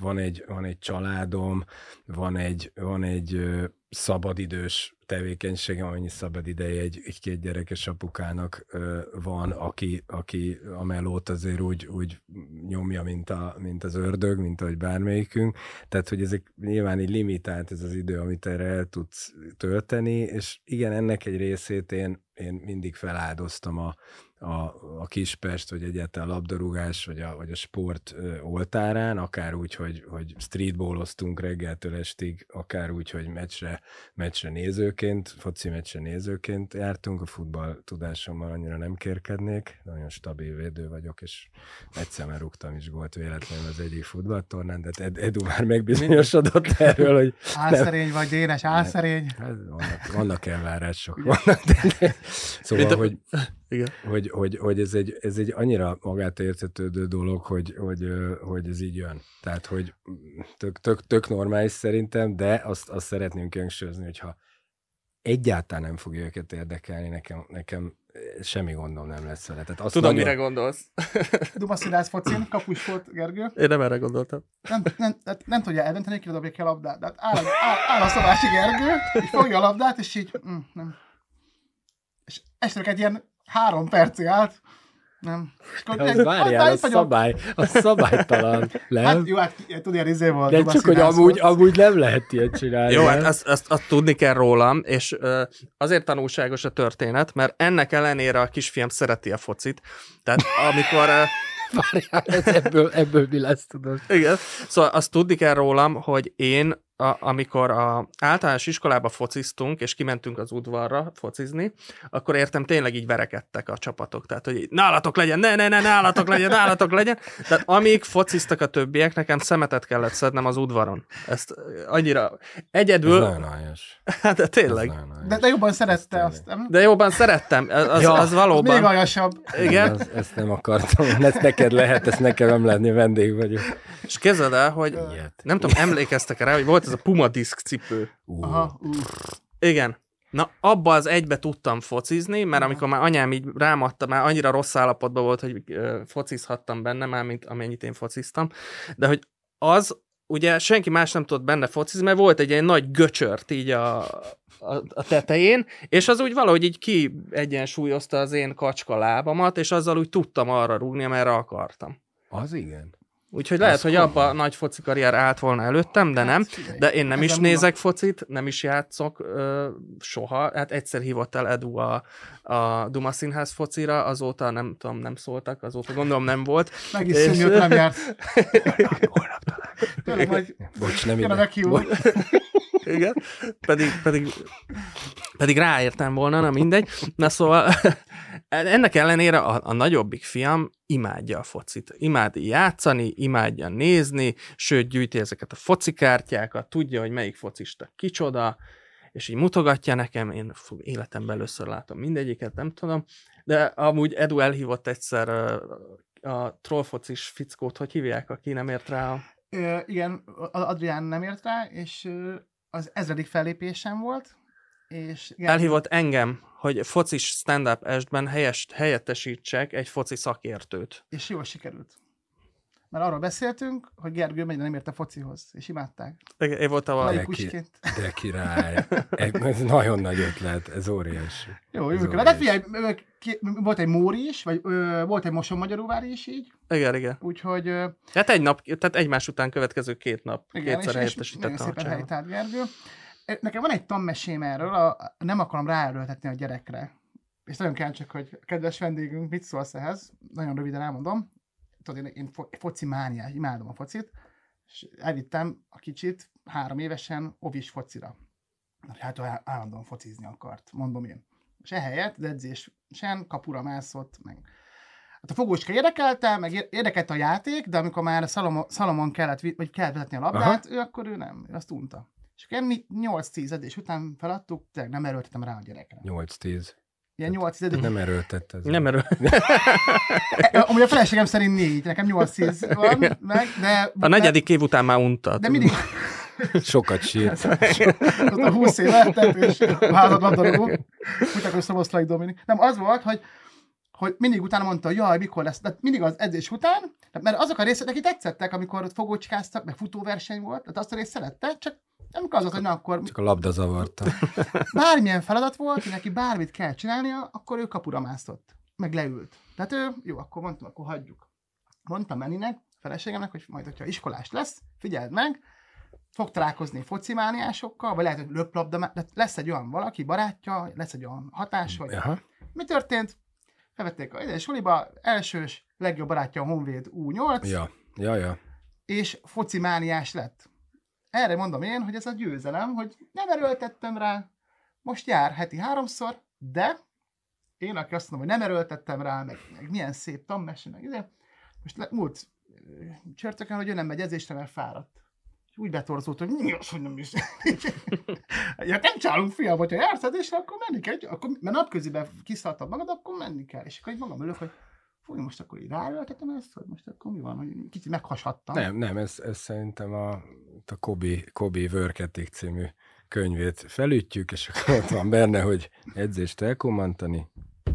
van egy, van egy családom, van egy, van egy szabadidős tevékenységem, amennyi szabad ideje egy, egy két gyerekes apukának van, aki, aki a melót azért úgy, úgy nyomja, mint, a, mint az ördög, mint ahogy bármelyikünk. Tehát, hogy ezek nyilván így limitált ez az idő, amit erre el tudsz tölteni, és igen, ennek egy részét én, én mindig feláldoztam a, a, a Kispest, vagy egyáltalán a labdarúgás, vagy a, vagy a sport oltárán, akár úgy, hogy, hogy streetballoztunk reggeltől estig, akár úgy, hogy meccsre, meccsre nézőként, foci meccsre nézőként jártunk, a futball tudásommal annyira nem kérkednék, nagyon stabil védő vagyok, és egyszer már rúgtam is gólt véletlenül az egyik futballtornán, de Ed, Edu már megbizonyosodott erről, hogy... (laughs) Álszerény vagy, Dénes, álszerény. Hát, vannak, vannak elvárások. Vannak, de, de, szóval, hogy igen. Hogy, hogy, hogy ez, egy, ez egy annyira magát értetődő dolog, hogy, hogy, hogy ez így jön. Tehát, hogy tök, tök, tök normális szerintem, de azt, azt szeretném hangsúlyozni, hogyha egyáltalán nem fogja őket érdekelni, nekem, nekem semmi gondom nem lesz vele. Tehát azt Tudom, nagyon... mire gondolsz. (laughs) Dumaszilász focin, kapus volt Gergő. Én nem erre gondoltam. Nem, nem, nem, nem tudja eldönteni, ki dobja ki a labdát. Tehát áll, áll, áll a szobási Gergő, és fogja a labdát, és így, mm, nem. És estek egy ilyen három percig állt. Nem. Az várjál, a szabály, a szabálytalan, nem? Hát jó, hát tudod, ilyen izé volt. De csak, hogy amúgy, amúgy nem lehet ilyet csinálni. Jó, hát azt, azt, azt tudni kell rólam, és uh, azért tanulságos a történet, mert ennek ellenére a kisfiam szereti a focit. Tehát amikor... Uh, (laughs) Várjál, ez ebből, ebből mi lesz, tudod? Igen. Szóval azt tudni kell rólam, hogy én a, amikor a általános iskolába fociztunk, és kimentünk az udvarra focizni, akkor értem tényleg így verekedtek a csapatok. Tehát, hogy nálatok legyen, ne, ne, ne, nálatok legyen, nálatok legyen. Tehát amíg fociztak a többiek, nekem szemetet kellett szednem az udvaron. Ezt annyira egyedül... Ez nagyon (laughs) Hát, de tényleg. De, de jobban szerette azt, nem? De jobban szerettem. Az, ja, az valóban... Még aljasabb. Igen. Ezt, ezt nem akartam. Ezt neked lehet, ezt nekem nem lenni, vendég vagyok. És képzeld el, hogy Ilyet. nem tudom, emlékeztek rá, hogy volt ez a Puma disk cipő. Uh. Aha, uh. Igen. Na, abba az egybe tudtam focizni, mert amikor már anyám így rámadta, már annyira rossz állapotban volt, hogy uh, focizhattam benne, már mint amennyit én fociztam, de hogy az, ugye senki más nem tudott benne focizni, mert volt egy ilyen nagy göcsört így a, a, a tetején, és az úgy valahogy így ki egyensúlyozta az én kacska lábamat, és azzal úgy tudtam arra rúgni, amerre akartam. Az igen. Úgyhogy lehet, hogy abba a nagy foci karrier állt volna előttem, de nem. Hát, de én nem is nézek focit, nem is játszok ö, soha. Hát egyszer hívott el Edu a, a Duma Színház focira, azóta nem tudom, nem szóltak, azóta gondolom nem volt. Meg is és... nem járt. (laughs) Bocs, nem ide. Igen, pedig, pedig, pedig ráértem volna, na mindegy. Na szóval ennek ellenére a, a nagyobbik fiam imádja a focit. Imád játszani, imádja nézni, sőt gyűjti ezeket a focikártyákat, tudja, hogy melyik focista kicsoda, és így mutogatja nekem, én életemben először látom mindegyiket, nem tudom, de amúgy Edu elhívott egyszer a trollfocis fickót, hogy hívják, aki nem ért rá. Ö, igen, Adrián nem ért rá, és az ezredik fellépésem volt, és... Igen, Elhívott engem, hogy focis stand-up estben helyes, helyettesítsek egy foci szakértőt. És jól sikerült. Mert arról beszéltünk, hogy Gergő mennyire nem ért a focihoz, és imádták. Én voltam a... De, ki, de király. Ez nagyon nagy ötlet, ez óriási. Jó, Ez jó. De óriási. figyelj, volt egy Móri is, vagy ö, volt egy Moson Magyaróvári is így, Igen, igen. úgyhogy ö, Tehát egy nap, tehát egymás után következő két nap igen, kétszer és, és nagyon szépen helytált Gergő. Nekem van egy tanmesém erről, a, nem akarom ráerőltetni a gyerekre. És nagyon kíváncsi, hogy kedves vendégünk mit szólsz ehhez. Nagyon röviden elmondom. Tudod, én, én fo- foci mániás, imádom a focit, és elvittem a kicsit három évesen ovis focira. Hát állandóan focizni akart, mondom én. És ehelyett edzésen kapura mászott, meg Hát a fogócska érdekelte, meg ér- érdekelte a játék, de amikor már Salomon, Salomon kellett, vagy kellett vezetni a labdát, ő akkor ő nem, ő azt unta. És akkor mi 8-10 edzés után feladtuk, tényleg nem erőltettem rá a gyerekre. 8-10. Ilyen 8-10 edzés. Nem erőltett ez. Nem erő. (laughs) Amúgy a feleségem szerint 4, nekem 8-10 van, meg, de... A negyedik év után már unta. De mindig Sokat sírt. (laughs) ott a 20 éve, tehát és a házad labdarúgó. Úgy akkor Szoboszlai Dominik. Nem, az volt, hogy hogy mindig utána mondta, hogy jaj, mikor lesz, de mindig az edzés után, mert azok a részek neki tetszettek, amikor ott fogócskáztak, meg futóverseny volt, tehát azt a részt szerette, csak amikor az volt, hogy na akkor Csak a labda zavarta. (laughs) bármilyen feladat volt, hogy neki bármit kell csinálnia, akkor ő kapura mászott, meg leült. Tehát ő, jó, akkor mondtam, akkor hagyjuk. Mondtam Meninek, feleségemnek, hogy majd, hogyha iskolás lesz, figyeld meg, fog találkozni focimániásokkal, vagy lehet, hogy löplabda, lesz egy olyan valaki, barátja, lesz egy olyan hatás, hogy Aha. mi történt? Felvették a ide suliba, elsős, legjobb barátja a Honvéd U8, Ja, ja, ja. és focimániás lett. Erre mondom én, hogy ez a győzelem, hogy nem erőltettem rá, most jár heti háromszor, de én, aki azt mondom, hogy nem erőltettem rá, meg, meg milyen szép tanmese, meg ide, most le, múlt csörtökön, hogy ő nem megy edzésre, mert fáradt. Úgy betorzult, hogy mi az, hogy nem is. (laughs) ja, nem csálunk, fiam, hogyha jársz edzésre, akkor menni kell. Akkor, mert napköziben kiszálltad magad, akkor menni kell. És akkor így magam ülök, hogy fúj, most akkor így ráerőltetem ezt, hogy most akkor mi van, hogy kicsit meghashattam. Nem, nem, ez, ez szerintem a, a Kobi, Kobi Worketik című könyvét felütjük, és akkor ott van benne, hogy edzést elkommantani.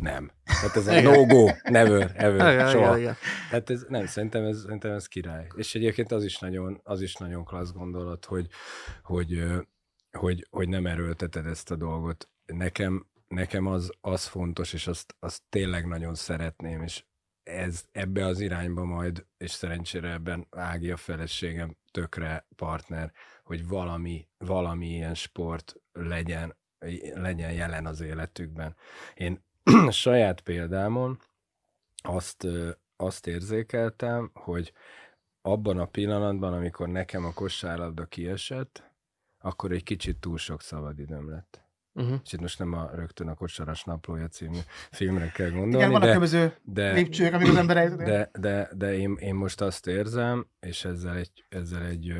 Nem. Hát ez a no go, never, ever, Igen, soha. igen, igen. Hát ez, nem, szerintem ez, szerintem ez király. És egyébként az is nagyon, az is nagyon klassz gondolat, hogy, hogy, hogy, hogy nem erőlteted ezt a dolgot. Nekem, nekem az, az fontos, és azt, azt tényleg nagyon szeretném, és ez ebbe az irányba majd, és szerencsére ebben Ági a feleségem tökre partner, hogy valami, valami ilyen sport legyen, legyen jelen az életükben. Én (clears throat) saját példámon azt, azt érzékeltem, hogy abban a pillanatban, amikor nekem a kosárlabda kiesett, akkor egy kicsit túl sok szabadidőm lett. Uh-huh. És itt most nem a rögtön a Kosaras naplója című (laughs) filmre kell gondolni, Igen, vannak de, különböző de, lépcsők, amik az ember eljut. de, de, de én, én most azt érzem, és ezzel egy, ezzel egy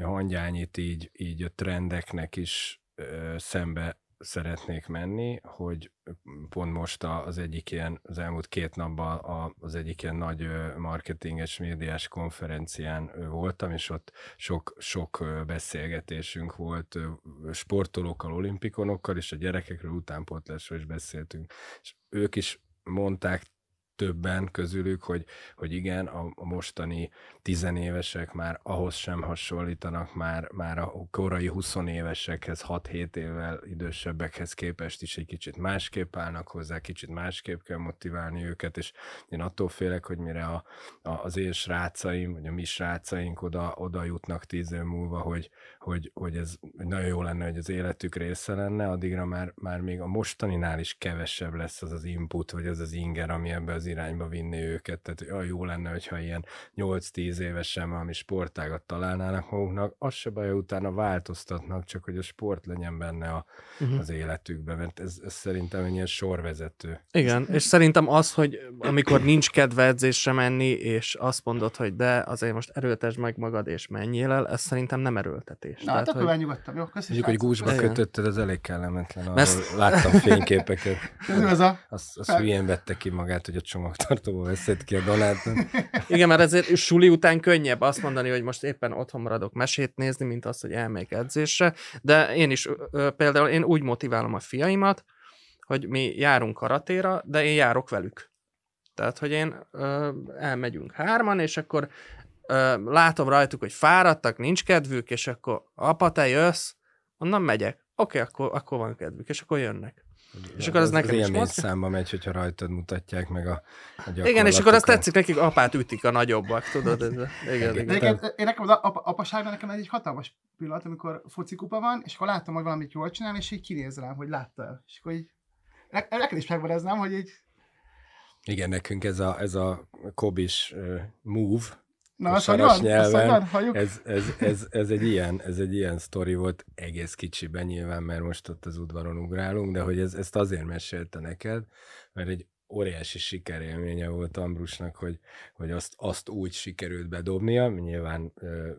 hangyányit így, így a trendeknek is ö, szembe szeretnék menni, hogy pont most az egyik ilyen, az elmúlt két napban az egyik ilyen nagy marketinges médiás konferencián voltam, és ott sok, sok beszélgetésünk volt sportolókkal, olimpikonokkal, és a gyerekekről, utánpótlásról is beszéltünk. És ők is mondták többen közülük, hogy, hogy igen, a, mostani tizenévesek már ahhoz sem hasonlítanak, már, már a korai 20 évesekhez, 6-7 évvel idősebbekhez képest is egy kicsit másképp állnak hozzá, kicsit másképp kell motiválni őket, és én attól félek, hogy mire a, a, az én srácaim, vagy a mi srácaink oda, oda jutnak tíz év múlva, hogy, hogy, hogy ez hogy nagyon jó lenne, hogy az életük része lenne, addigra már, már még a mostaninál is kevesebb lesz az az input, vagy az az inger, ami ebbe az irányba vinni őket, tehát hogy olyan jó lenne, hogyha ilyen 8-10 évesen valami sportágat találnának maguknak, az se baj, utána változtatnak, csak hogy a sport legyen benne a, uh-huh. az életükben, mert ez, ez szerintem egy ilyen sorvezető. Igen, és szerintem az, hogy amikor nincs kedve edzésre menni, és azt mondod, hogy de azért most erőltesd meg magad, és menjél el, ez szerintem nem erőltetés. Na, Tehát, hát akkor hogy... nyugodtam, jó? Köszönjük, hogy gúzsba kötötted, az elég kellemetlen. Mert... Láttam fényképeket. (laughs) ez a... Az, az hülyén vette ki magát, hogy a csomagtartóba veszed ki a Donátot. Igen, mert ezért suli után könnyebb azt mondani, hogy most éppen otthon maradok mesét nézni, mint az, hogy elmegyek edzésre. De én is például én úgy motiválom a fiaimat, hogy mi járunk karatéra, de én járok velük. Tehát, hogy én elmegyünk hárman, és akkor látom rajtuk, hogy fáradtak, nincs kedvük, és akkor apa, te jössz, onnan megyek. Oké, okay, akkor, akkor van kedvük, és akkor jönnek. És akkor az, az nekem is most... számba megy, hogyha rajtad mutatják meg a, a Igen, és akkor azt tetszik nekik, apát ütik a nagyobbak, tudod? Ez, igen, igen. igen. Én, nekem az apa, apaságban nekem egy hatalmas pillanat, amikor focikupa van, és akkor látom, hogy valamit jól csinál, és így kinéz rám, hogy látta el. És akkor így, neked is megvan hogy így... Igen, nekünk ez a, ez a kobis uh, move, Na, a saras nyelven. Ez, ez, ez, ez, egy ilyen, ez egy ilyen sztori volt egész kicsiben nyilván, mert most ott az udvaron ugrálunk, de hogy ez, ezt azért mesélte neked, mert egy óriási sikerélménye volt Ambrusnak, hogy, hogy azt, azt úgy sikerült bedobnia, nyilván ö,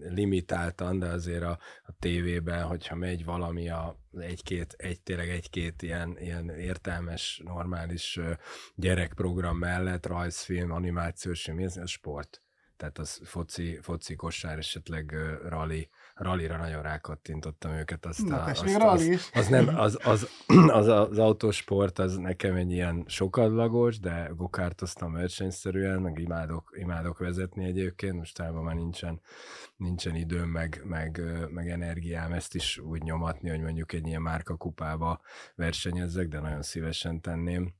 limitáltan, de azért a, a tévében, hogyha megy valami a egy-két, egy, tényleg egy-két ilyen, ilyen értelmes, normális ö, gyerekprogram mellett, rajzfilm, animációs film, ez a sport tehát az foci, foci kosár, esetleg uh, rally, rallira nagyon rákattintottam őket. Azt Na, a, azt, még az, az, az, nem, az, az, (clears throat) az, az, autósport az nekem egy ilyen sokadlagos, de gokártoztam versenyszerűen, meg imádok, imádok vezetni egyébként, most már nincsen, nincsen időm, meg, meg, meg energiám ezt is úgy nyomatni, hogy mondjuk egy ilyen márkakupába versenyezzek, de nagyon szívesen tenném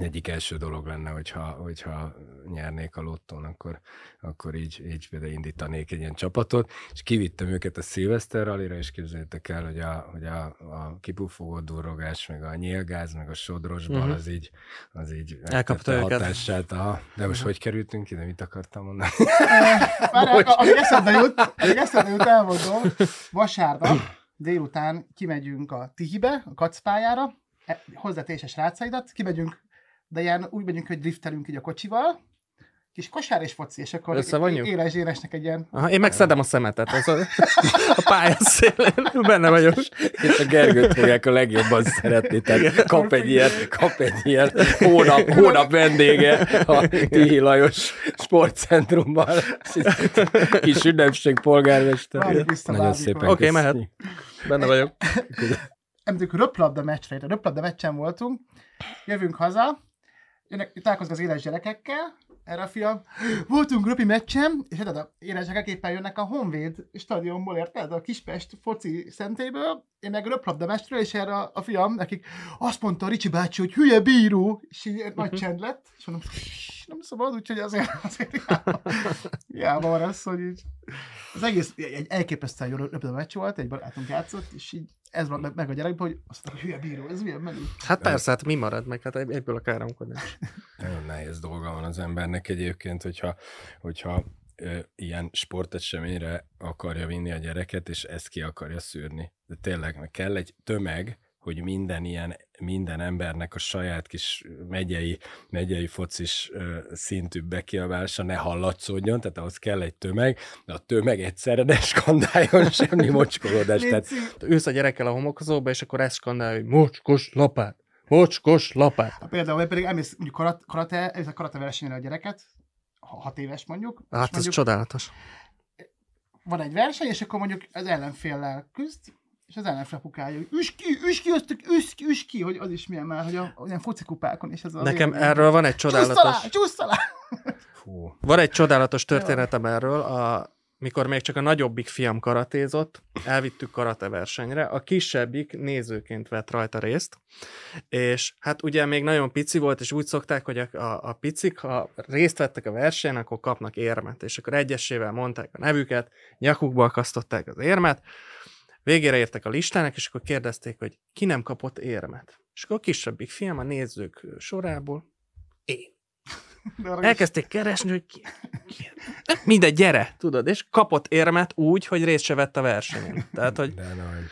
egyik első dolog lenne, hogyha, hogyha nyernék a lottón, akkor, akkor így, így például indítanék egy ilyen csapatot, és kivittem őket a Szilveszter rallyra, és képzeljétek el, hogy a, hogy a, a kipufogó durrogás, meg a nyílgáz, meg a sodrosban, uh-huh. az így, az így elkapta a hatását. Aha. De most uh-huh. hogy kerültünk ide, mit akartam mondani? Várjál, amíg eszembe jut, amíg eszembe jut, elmondom, vasárnap délután kimegyünk a Tihibe, a kacpályára, e, hozzá te és a srácaidat, kimegyünk de ilyen úgy megyünk, hogy driftelünk így a kocsival, kis kosár és foci, és akkor éles éresnek egy ilyen... Aha, én megszedem a szemetet, az a, a pályaszélén, benne vagyok. És a Gergőt fogják a legjobban szeretni, tehát kap egy ilyen, kap egy ilyen hónap, hónap vendége a Tihi Lajos sportcentrumban. Kis ünnepség polgármester. Nagyon szépen Oké, okay, mehet. Benne vagyok. Említjük röplabda meccsre, röplabda meccsen voltunk, jövünk haza, jönnek, találkozok az éles gyerekekkel, erre a fiam, voltunk röpi meccsen, és hát a éles gyerekek éppen jönnek a Honvéd stadionból, érted? A Kispest foci szentéből, én meg röplabda meccsről, és erre a, fiam, nekik azt mondta a Ricsi bácsi, hogy hülye bíró, és így uh-huh. nagy csend lett, és mondom, nem szabad, úgyhogy azért, azért hiába. Van az, hogy így, az egész egy elképesztően jó röplabda meccs volt, egy barátunk játszott, és így ez van meg a gyerekben, hogy azt mondja, hogy hülye bíró, ez milyen menő. Hát persze, hát mi marad meg, hát ebből a káromkodás. (laughs) Nagyon nehéz dolga van az embernek egyébként, hogyha, hogyha ö, ilyen sporteseményre akarja vinni a gyereket, és ezt ki akarja szűrni. De tényleg, meg kell egy tömeg, hogy minden ilyen, minden embernek a saját kis megyei, megyei focis szintű bekiabálása ne hallatszódjon, tehát ahhoz kell egy tömeg, de a tömeg egyszerre ne skandáljon (laughs) semmi mocskolódás. tehát... Ősz a gyerekkel a homokozóba, és akkor ezt skandál, hogy mocskos lapát, mocskos lapát. Ha például pedig elmész mondjuk karate, karate, a karate versenyre a gyereket, hat éves mondjuk. Hát ez mondjuk, csodálatos. Van egy verseny, és akkor mondjuk az ellenféllel küzd, és az ellenfél pukálja, hogy üs ki, üs ki, öztök, üs ki, üs ki, hogy az is milyen már, hogy a, olyan focikupákon, és ez az Nekem ilyen, erről van egy csodálatos... Csúsztalá, (laughs) Fú. Van egy csodálatos történetem erről, a, mikor még csak a nagyobbik fiam karatézott, elvittük karate versenyre, a kisebbik nézőként vett rajta részt, és hát ugye még nagyon pici volt, és úgy szokták, hogy a, a, a picik, ha részt vettek a versenyen, akkor kapnak érmet, és akkor egyesével mondták a nevüket, nyakukba akasztották az érmet, Végére értek a listának, és akkor kérdezték, hogy ki nem kapott érmet. És akkor a kisebbik fiam a nézők sorából, én. Elkezdték keresni, hogy ki, ki. Mindegy, gyere, tudod, és kapott érmet úgy, hogy részt se vett a versenyen. Tehát, hogy De nagy.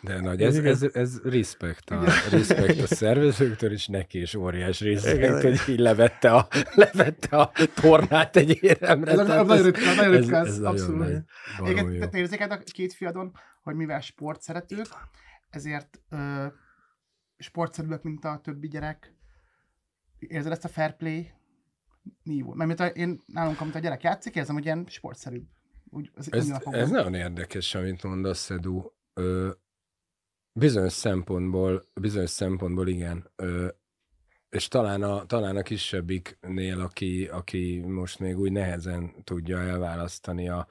De nagy. Ez, ez, ez respect a, respect a szervezőktől, és neki is óriás respect, Igen. hogy így levette a, levette a tornát egy éremre. Ez, ez, ez, ritka, ez, ez, nagyon abszolút. nagy. Baromi Igen, jó. te érzéked a két fiadon, hogy mivel sportszeretők, ezért ö, sportszerűek, mint a többi gyerek. Érzed ezt a fair play nívó? Mert mint a, én nálunk, amit a gyerek játszik, érzem, hogy ilyen sportszerűbb. Úgy, az Ez, ez nagyon érdekes, amit mondasz, Edu. Ö, bizonyos szempontból, bizonyos szempontból igen. Ö, és talán a, talán a kisebbiknél, aki, aki most még úgy nehezen tudja elválasztani a,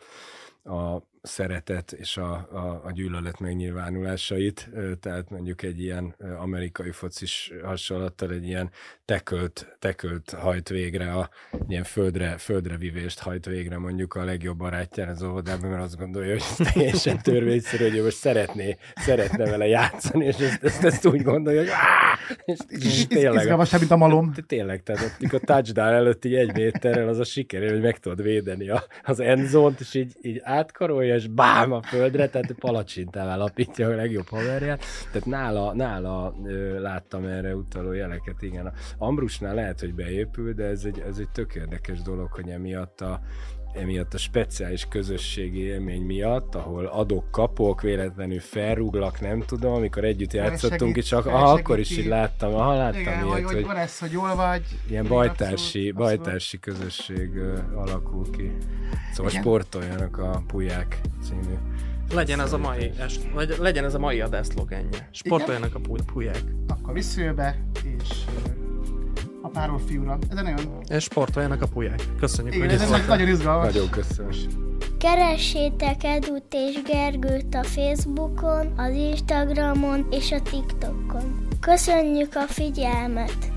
a szeretet és a, a, a gyűlölet megnyilvánulásait, tehát mondjuk egy ilyen amerikai focis hasonlattal egy ilyen tekölt, tekölt hajt végre, a, ilyen földre, földre vivést hajt végre mondjuk a legjobb barátjára az óvodában, mert azt gondolja, hogy ez teljesen törvényszerű, hogy ő most szeretné, szeretne vele játszani, és ezt, ezt, ezt úgy gondolja, hogy és, és tényleg, Izgalmasabb, mint a malom. Té- Tényleg, tehát mikor touchdown előtt így egy méterrel az a sikerül, hogy meg tudod védeni a, az endzont, és így, így átkarolja, és bám a földre, tehát palacsintával alapítja a legjobb haverját. Tehát nála, nála láttam erre utaló jeleket, igen. A Ambrusnál lehet, hogy beépül, de ez egy, ez egy tök érdekes dolog, hogy emiatt a, emiatt a speciális közösségi élmény miatt, ahol adok-kapok, véletlenül felrúglak, nem tudom, amikor együtt játszottunk, és csak, aha, akkor is így láttam, aha, láttam Igen, ilyet, hogy, hogy hogy van ez, hogy jól vagy. ilyen Igen, bajtársi, abszolút, abszolút. bajtársi közösség alakul ki. Szóval Igen. sportoljanak a Puják című. legyen az a mai, est, vagy legyen ez a mai adás szlogenje. Sportoljanak a puly- pulyák. Akkor visszajövbe, és apáról fiúra. Ez nagyon, És sportoljanak a pulyák. Köszönjük, igen, hogy ez voltál. nagyon izgalmas. Nagyon köszönöm. Keressétek Edut és Gergőt a Facebookon, az Instagramon és a TikTokon. Köszönjük a figyelmet!